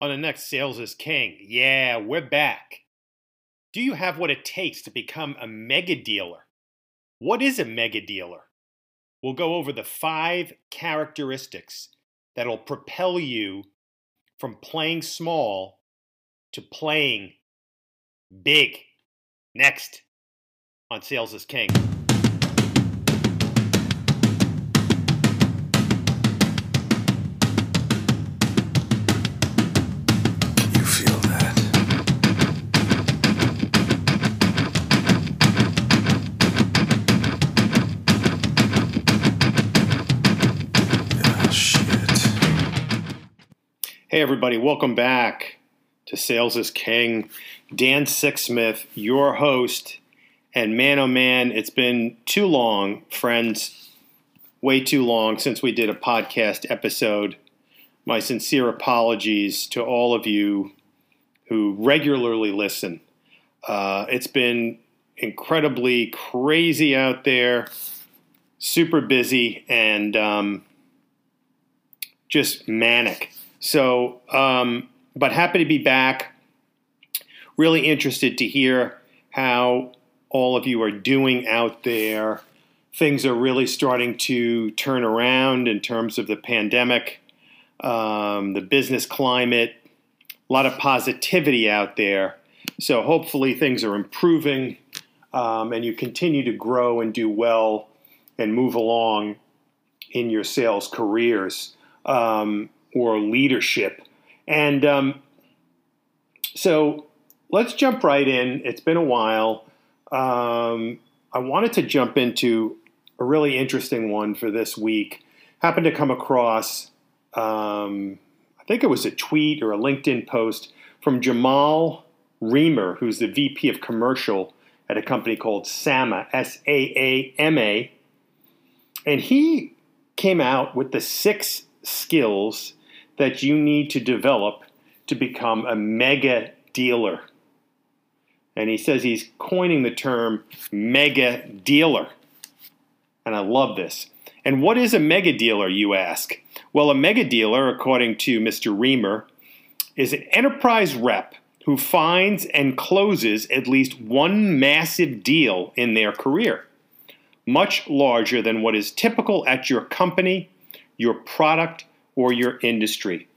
On the next Sales is King, yeah, we're back. Do you have what it takes to become a mega dealer? What is a mega dealer? We'll go over the five characteristics that'll propel you from playing small to playing big. Next on Sales is King. Hey, everybody, welcome back to Sales is King. Dan Sixsmith, your host. And man, oh man, it's been too long, friends, way too long since we did a podcast episode. My sincere apologies to all of you who regularly listen. Uh, it's been incredibly crazy out there, super busy, and um, just manic. So, um, but happy to be back. Really interested to hear how all of you are doing out there. Things are really starting to turn around in terms of the pandemic, um, the business climate, a lot of positivity out there. So, hopefully, things are improving um, and you continue to grow and do well and move along in your sales careers um, or leadership. And um, so let's jump right in. It's been a while. Um, I wanted to jump into a really interesting one for this week. Happened to come across, um, I think it was a tweet or a LinkedIn post from Jamal Reimer, who's the VP of commercial at a company called Saama, S A A M A. And he came out with the six skills that you need to develop to become a mega dealer. And he says he's coining the term mega dealer. And I love this. And what is a mega dealer, you ask? Well, a mega dealer, according to Mr. Reimer, is an enterprise rep who finds and closes at least one massive deal in their career, much larger than what is typical at your company, your product, or your industry.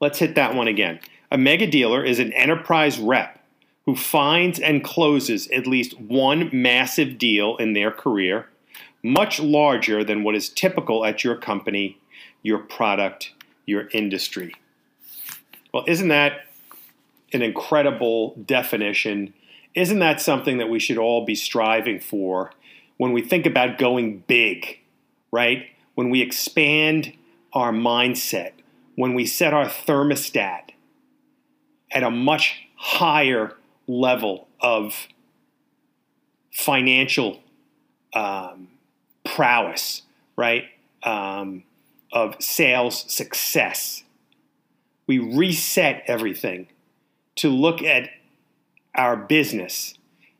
Let's hit that one again. A mega dealer is an enterprise rep who finds and closes at least one massive deal in their career, much larger than what is typical at your company, your product, your industry. Well, isn't that an incredible definition? Isn't that something that we should all be striving for when we think about going big, right? When we expand our mindset, when we set our thermostat at a much higher level of financial um, prowess, right? Um, of sales success. We reset everything to look at our business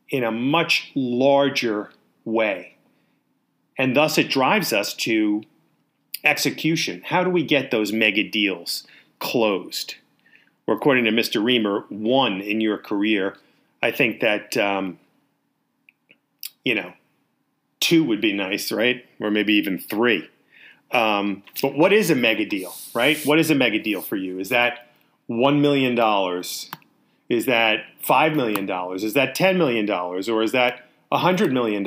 in a much larger way. And thus it drives us to execution. How do we get those mega deals closed? Or according to Mr. Reimer, one in your career. I think that, um, you know, two would be nice, right? Or maybe even three. Um, but what is a mega deal, right? What is a mega deal for you? Is that $1 million? Is that $5 million? Is that $10 million? Or is that $100 million?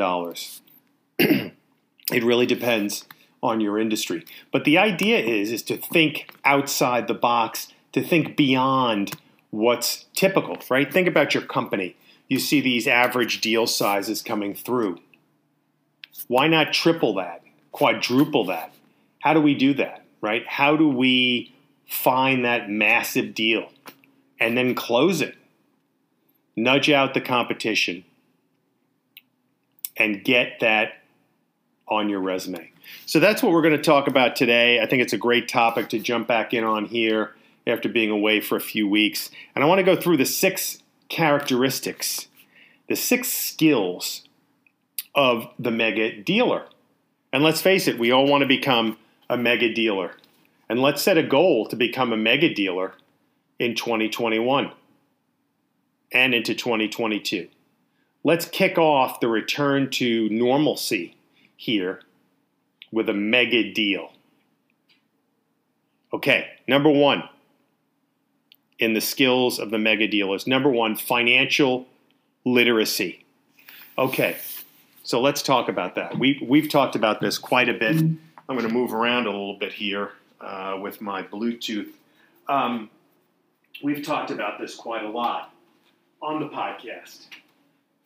it really depends on your industry. But the idea is is to think outside the box, to think beyond what's typical, right? Think about your company. You see these average deal sizes coming through. Why not triple that, quadruple that? How do we do that, right? How do we find that massive deal and then close it? Nudge out the competition and get that on your resume. So that's what we're going to talk about today. I think it's a great topic to jump back in on here after being away for a few weeks. And I want to go through the six characteristics, the six skills of the mega dealer. And let's face it, we all want to become a mega dealer. And let's set a goal to become a mega dealer in 2021 and into 2022. Let's kick off the return to normalcy here with a mega deal. Okay, number one in the skills of the mega dealers. Number one, financial literacy. Okay, so let's talk about that. We, we've talked about this quite a bit. I'm going to move around a little bit here uh, with my Bluetooth. Um, we've talked about this quite a lot on the podcast.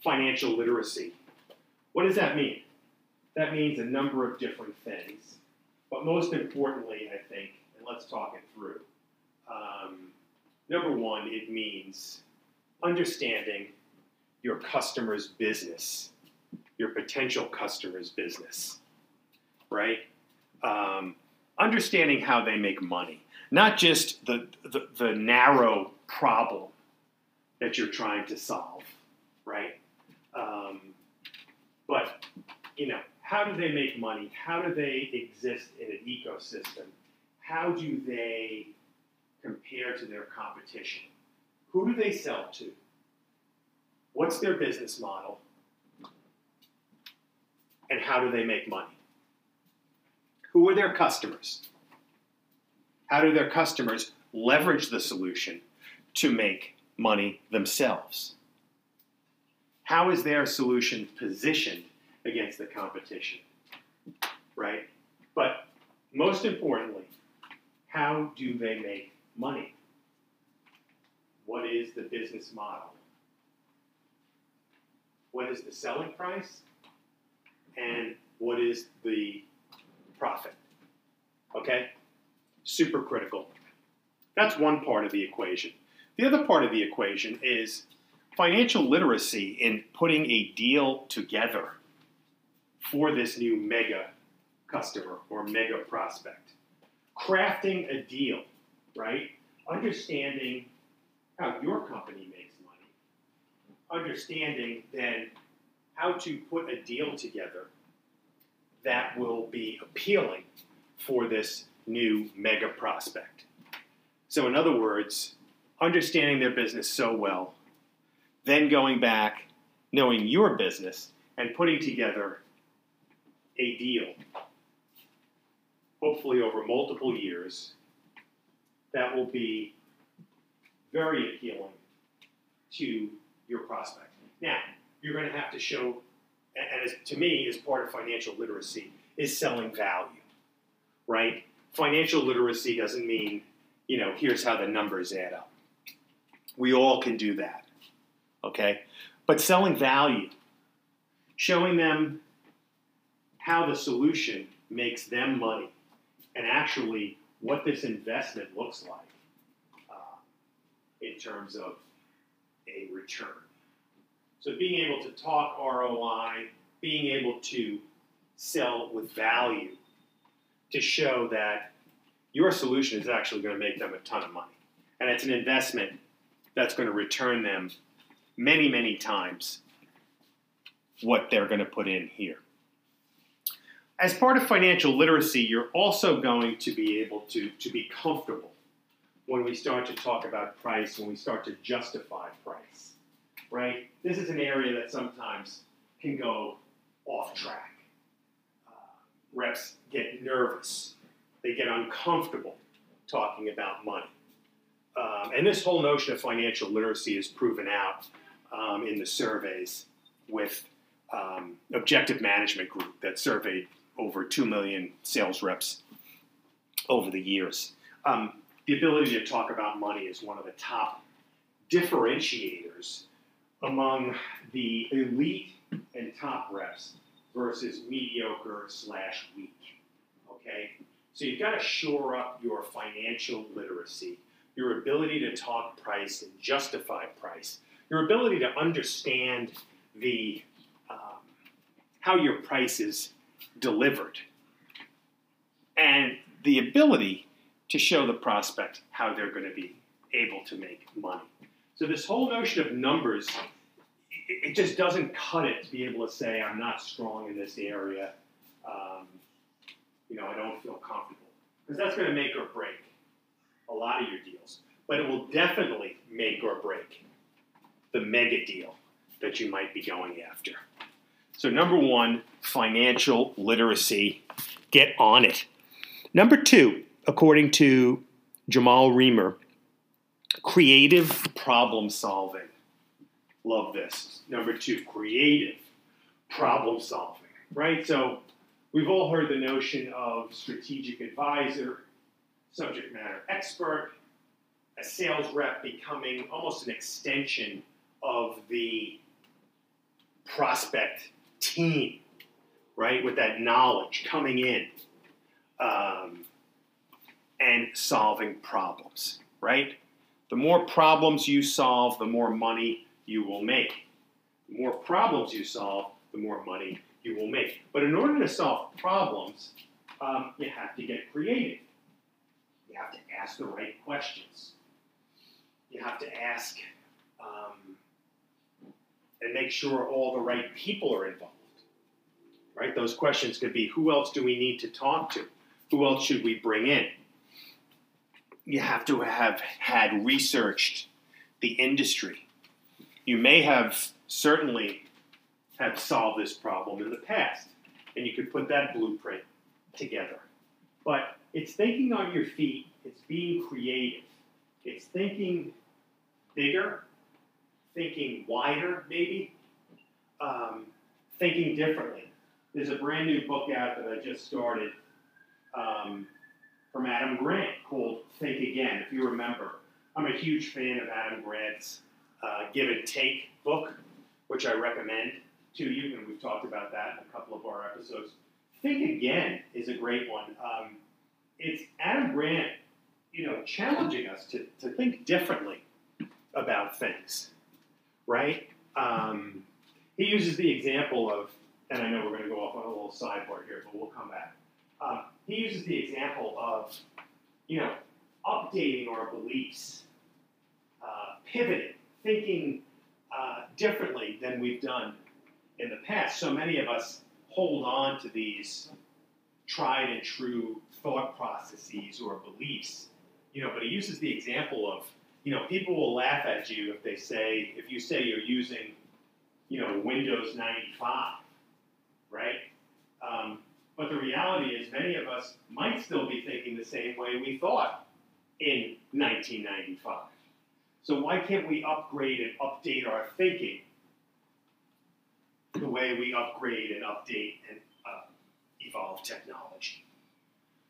Financial literacy. What does that mean? That means a number of different things. But most importantly, I think, and let's talk it through. Um, number one, it means understanding your customer's business, your potential customer's business, right? Um, understanding how they make money, not just the, the, the narrow problem that you're trying to solve, right? Um, but, you know, how do they make money? How do they exist in an ecosystem? How do they compare to their competition? Who do they sell to? What's their business model? And how do they make money? Who are their customers? How do their customers leverage the solution to make money themselves? How is their solution positioned against the competition? Right? But most importantly, how do they make money? What is the business model? What is the selling price? And what is the profit? Okay? Super critical. That's one part of the equation. The other part of the equation is financial literacy in putting a deal together for this new mega customer or mega prospect. Crafting a deal, right? Understanding how your company makes money. Understanding then how to put a deal together that will be appealing for this new mega prospect. So, in other words, understanding their business so well, then going back, knowing your business, and putting together a deal, hopefully over multiple years, that will be very appealing to your prospect. Now, you're going to have to show, and as, to me, as part of financial literacy, is selling value, right? Financial literacy doesn't mean, you know, here's how the numbers add up. We all can do that, okay? But selling value, showing them how the solution makes them money and actually what this investment looks like uh, in terms of a return. So being able to talk ROI, being able to sell with value to show that your solution is actually going to make them a ton of money. And it's an investment that's going to return them many, many times what they're going to put in here. As part of financial literacy, you're also going to be able to, to be comfortable when we start to talk about price, when we start to justify price, right? This is an area that sometimes can go off track. Uh, reps get nervous, they get uncomfortable talking about money. Um, and this whole notion of financial literacy is proven out um, in the surveys with um, Objective Management Group that surveyed over 2 million sales reps over the years. Um, the ability to talk about money is one of the top differentiators among the elite and top reps versus mediocre slash weak. Okay? So you've got to shore up your financial literacy, your ability to talk price and justify price, your ability to understand the um, how your price is delivered, and the ability to show the prospect how they're going to be able to make money. So this whole notion of numbers, it, just doesn't cut it to be able to say I'm not strong in this area. Um, you know, I don't feel comfortable because that's going to make or break a lot of your deals. but it will definitely make or break the mega deal that you might be going after. So, number one, financial literacy. Get on it. Number two, according to Jamal Reimer, creative problem solving. Love this. Number two, creative problem solving, right? So, we've all heard the notion of strategic advisor, subject matter expert, a sales rep becoming almost an extension of the prospect team, right? With that knowledge coming in um, and solving problems, right? The more problems you solve, the more money you will make. The more problems you solve, the more money you will make. But in order to solve problems, um, you have to get creative. You have to ask the right questions. You have to ask um, and make sure all the right people are involved. Right? Those questions could be who else do we need to talk to? Who else should we bring in? You have to have had researched the industry. You may have certainly have solved this problem in the past, and you could put that blueprint together. But it's thinking on your feet, it's being creative, it's thinking bigger, thinking wider, maybe, um, thinking differently. There's a brand new book out that I just started um, from Adam Grant called Think Again, if you remember. I'm a huge fan of Adam Grant's uh, Give and Take book, which I recommend to you, and we've talked about that in a couple of our episodes. Think Again is a great one. Um, it's Adam Grant, you know, challenging us to, to think differently about things, right? Um, he uses the example of, and I know we're going to go off on a little sidebar here, but we'll come back. Um, he uses the example of, you know, updating our beliefs, uh, pivoting, thinking uh, differently than we've done in the past. So many of us hold on to these tried and true thought processes or beliefs, you know, but he uses the example of, you know, people will laugh at you if they say, if you say you're using, you know, Windows 95, right? Um, but the reality is, many of us might still be thinking the same way we thought in 1995. So why can't we upgrade and update our thinking the way we upgrade and update and uh, evolve technology?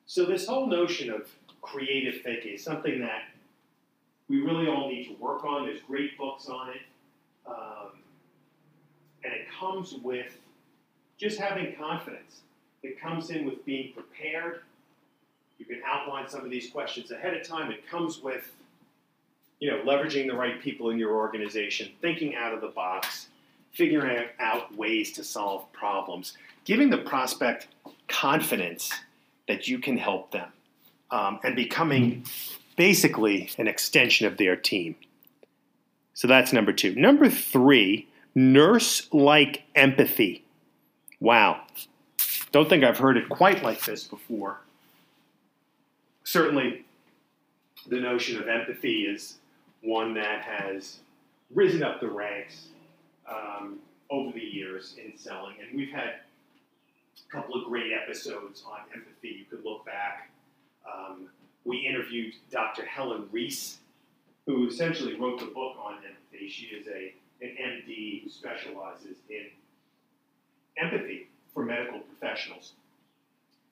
So this whole notion of creative thinking is something that we really all need to work on. There's great books on it. Um, and it comes with just having confidence. It comes in with being prepared. You can outline some of these questions ahead of time. It comes with, you know, leveraging the right people in your organization, thinking out of the box, figuring out ways to solve problems, giving the prospect confidence that you can help them, um, and becoming basically an extension of their team. So that's number two. Number three, nurse like empathy. Wow. Don't think I've heard it quite like this before. Certainly, the notion of empathy is one that has risen up the ranks um, over the years in selling, and we've had a couple of great episodes on empathy. You could look back. Um, we interviewed Dr. Helen Riess, who essentially wrote the book on empathy. She is a an MD who specializes in empathy for medical professionals.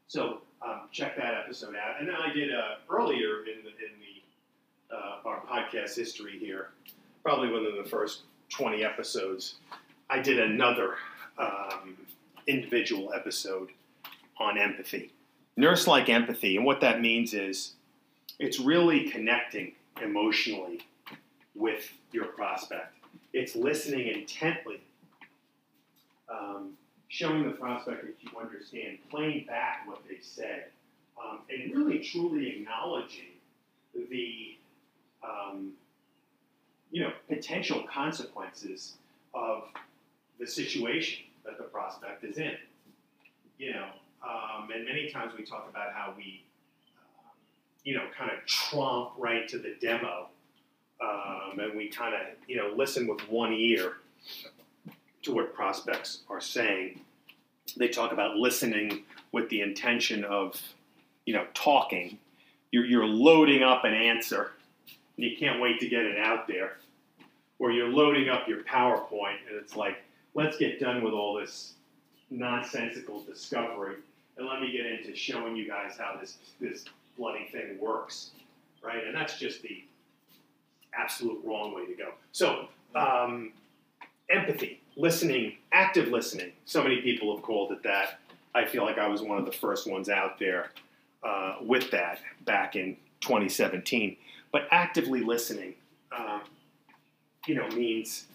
So um, check that episode out. And then I did uh, earlier in the, in the uh, our podcast history here, probably within the first 20 episodes, I did another um, individual episode on empathy. Nurse like empathy, and what that means is it's really connecting emotionally with your prospect. It's listening intently, um, showing the prospect that you understand, playing back what they said, um, and really truly acknowledging the um, you know potential consequences of the situation that the prospect is in. You know, um, and many times we talk about how we you know, kind of tromp right to the demo, um, and we kind of, you know, listen with one ear to what prospects are saying. They talk about listening with the intention of, you know, talking. You're, you're loading up an answer, and you can't wait to get it out there. Or you're loading up your PowerPoint, and it's like, let's get done with all this nonsensical discovery, and let me get into showing you guys how this this bloody thing works, right? And that's just the absolute wrong way to go. So, um, empathy, listening, active listening. So many people have called it that. I feel like I was one of the first ones out there uh, with that back in 2017. But actively listening, um, you know, means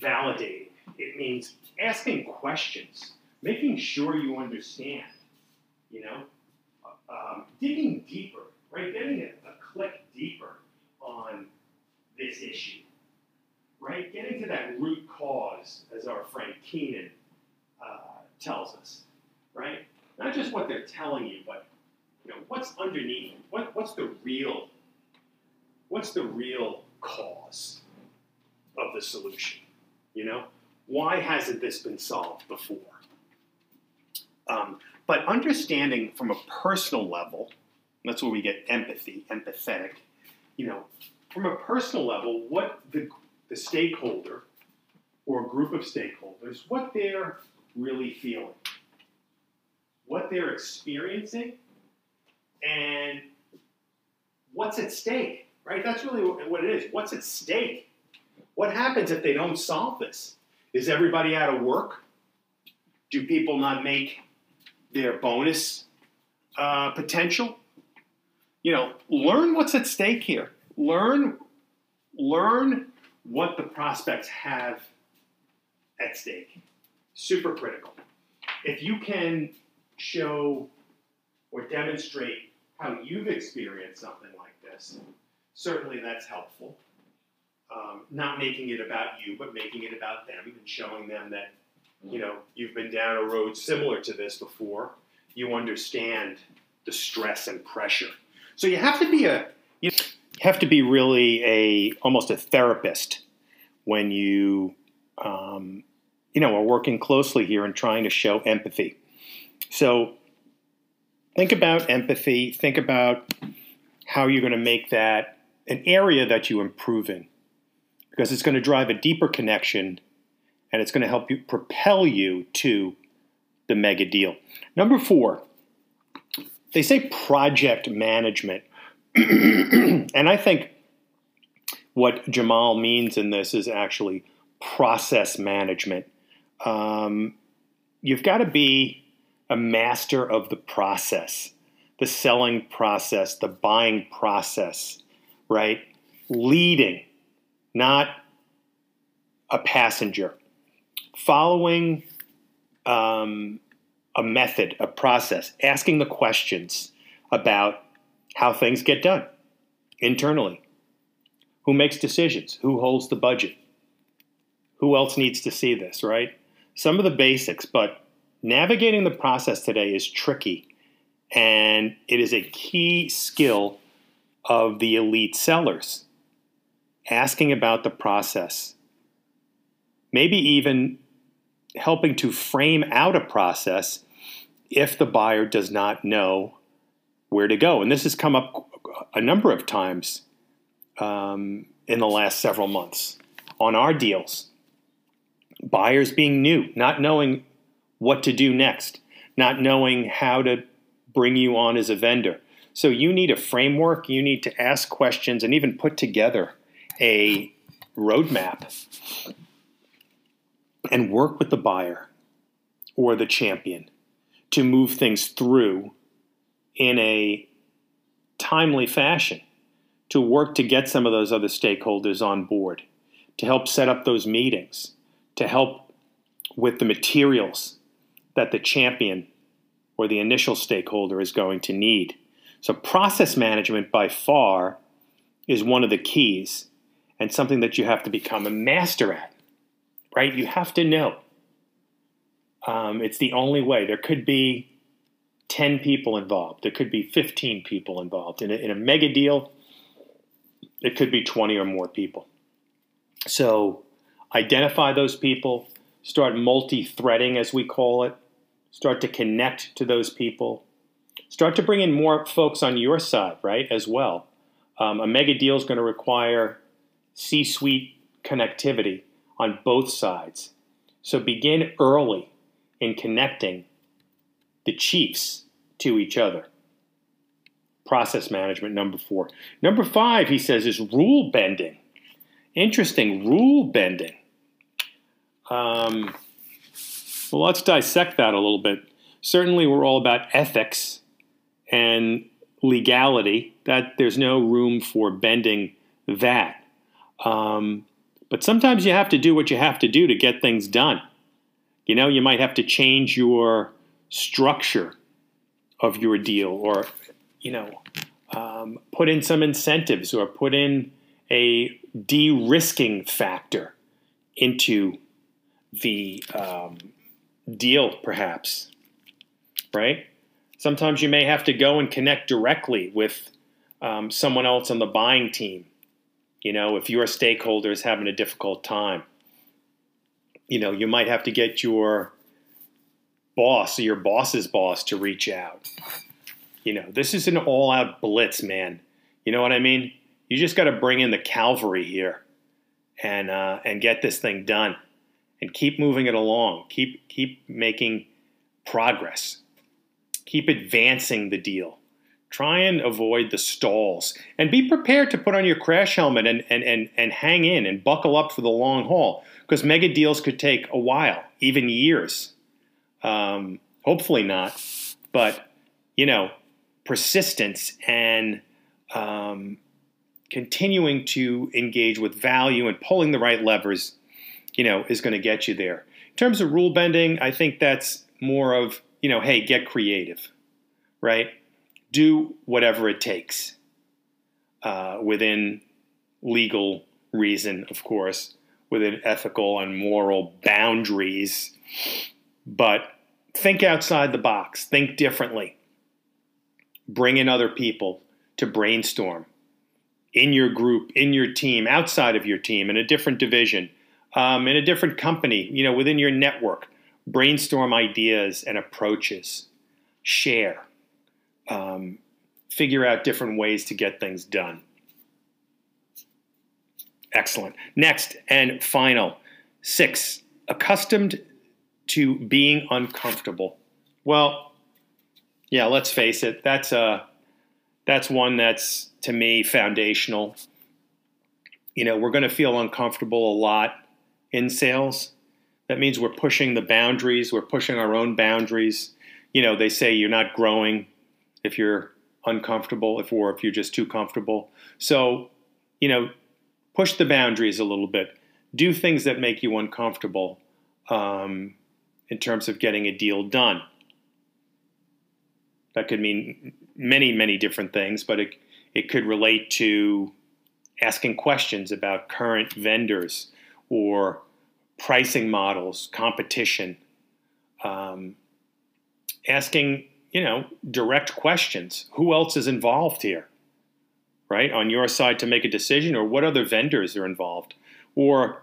validating. It means asking questions, making sure you understand. You know, um, digging deeper, right? Getting a, a click deeper on this issue, right? Getting to that root cause, as our friend Keenan uh, tells us, right? Not just what they're telling you, but you know what's underneath. What, what's the real? What's the real cause of the solution? You know, why hasn't this been solved before? Um, but understanding from a personal level, that's where we get empathy, empathetic. You know, from a personal level, what the, the stakeholder or group of stakeholders, what they're really feeling, what they're experiencing, and what's at stake, right? That's really what it is. What's at stake? What happens if they don't solve this? Is everybody out of work? Do people not make their bonus uh, potential? You know, learn what's at stake here. Learn, learn what the prospects have at stake. Super critical. If you can show or demonstrate how you've experienced something like this, certainly that's helpful. Um, not making it about you, but making it about them and showing them that you know you've been down a road similar to this before. You understand the stress and pressure. So you have to be a you have to be really a almost a therapist when you um, you know are working closely here and trying to show empathy. So think about empathy. Think about how you're going to make that an area that you improve in because it's going to drive a deeper connection and it's going to help you propel you to the mega deal. Number four, they say project management. and I think what Jamal means in this is actually process management. Um, you've got to be a master of the process, the selling process, the buying process, right? Leading not a passenger. Following um, a method, a process, asking the questions about how things get done internally. Who makes decisions? Who holds the budget? Who else needs to see this, right? Some of the basics, but navigating the process today is tricky. And it is a key skill of the elite sellers asking about the process, maybe even helping to frame out a process if the buyer does not know where to go. And this has come up a number of times um, in the last several months on our deals. Buyers being new, not knowing what to do next, not knowing how to bring you on as a vendor. So you need a framework, you need to ask questions and even put together a roadmap and work with the buyer or the champion to move things through in a timely fashion to work to get some of those other stakeholders on board, to help set up those meetings, to help with the materials that the champion or the initial stakeholder is going to need. So, process management by far is one of the keys and something that you have to become a master at, right? You have to know. Um, it's the only way. There could be 10 people involved. There could be 15 people involved. In a, in a mega deal, it could be 20 or more people. So identify those people, start multi threading, as we call it, start to connect to those people, start to bring in more folks on your side, right, as well. Um, a mega deal is going to require C suite connectivity on both sides. So begin early in connecting the chiefs to each other. Process management, number four. Number five, he says, is rule bending. Interesting, rule bending. Um, well, let's dissect that a little bit. Certainly, we're all about ethics and legality. That there's no room for bending that. Um, but sometimes you have to do what you have to do to get things done. You know, you might have to change your structure of your deal or, you know, um, put in some incentives or put in a de risking factor into the um, deal, perhaps. Right? Sometimes you may have to go and connect directly with um, someone else on the buying team. You know, if your stakeholder is having a difficult time, you know, you might have to get your boss or your boss's boss to reach out. You know, this is an all out blitz, man. You know what I mean? You just got to bring in the cavalry here and uh, and get this thing done and keep moving it along. Keep keep making progress. Keep advancing the deal. Try and avoid the stalls and be prepared to put on your crash helmet and, and, and, and hang in and buckle up for the long haul because mega deals could take a while, even years. Um, hopefully not, but you know, persistence and um, continuing to engage with value and pulling the right levers, you know, is going to get you there. In terms of rule bending, I think that's more of you know, hey, get creative, right? Do whatever it takes uh, within legal reason, of course, within ethical and moral boundaries but think outside the box, think differently. Bring in other people to brainstorm in your group, in your team, outside of your team, in a different division, um, in a different company, you know, within your network. Brainstorm ideas and approaches. Share. Um, figure out different ways to get things done. Excellent. Next and final, six, accustomed to being uncomfortable. Well, yeah, let's face it. That's a that's one that's to me foundational. You know, we're going to feel uncomfortable a lot in sales. That means we're pushing the boundaries, we're pushing our own boundaries. You know, they say you're not growing if you're uncomfortable, if or if you're just too comfortable. So, you know, push the boundaries a little bit. Do things that make you uncomfortable. Um, in terms of getting a deal done. That could mean many, many different things, but it, it could relate to asking questions about current vendors or pricing models, competition, um, asking, you know, direct questions. Who else is involved here? Right? On your side to make a decision, or what other vendors are involved? Or,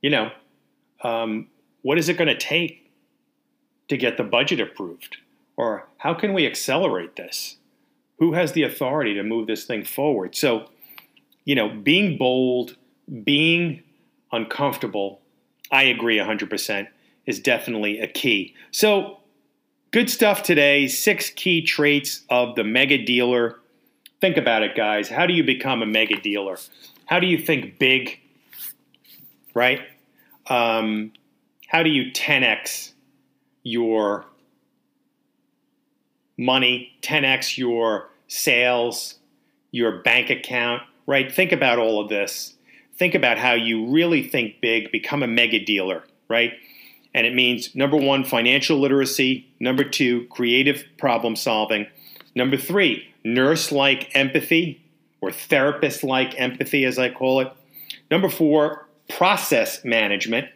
you know, um, what is it going to take to get the budget approved? Or how can we accelerate this? Who has the authority to move this thing forward? So, you know, being bold, being uncomfortable, I agree 100%, is definitely a key. So, good stuff today. Six key traits of the mega dealer. Think about it, guys. How do you become a mega dealer? How do you think big? Right? Um, how do you 10x your money, 10x your sales, your bank account, right? Think about all of this. Think about how you really think big, become a mega dealer, right? And it means number one, financial literacy. Number two, creative problem solving. Number three, nurse like empathy or therapist like empathy, as I call it. Number four, process management.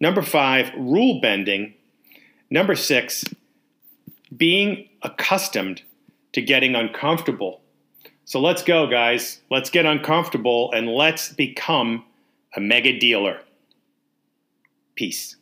Number five, rule bending. Number six, being accustomed to getting uncomfortable. So let's go, guys. Let's get uncomfortable and let's become a mega dealer. Peace.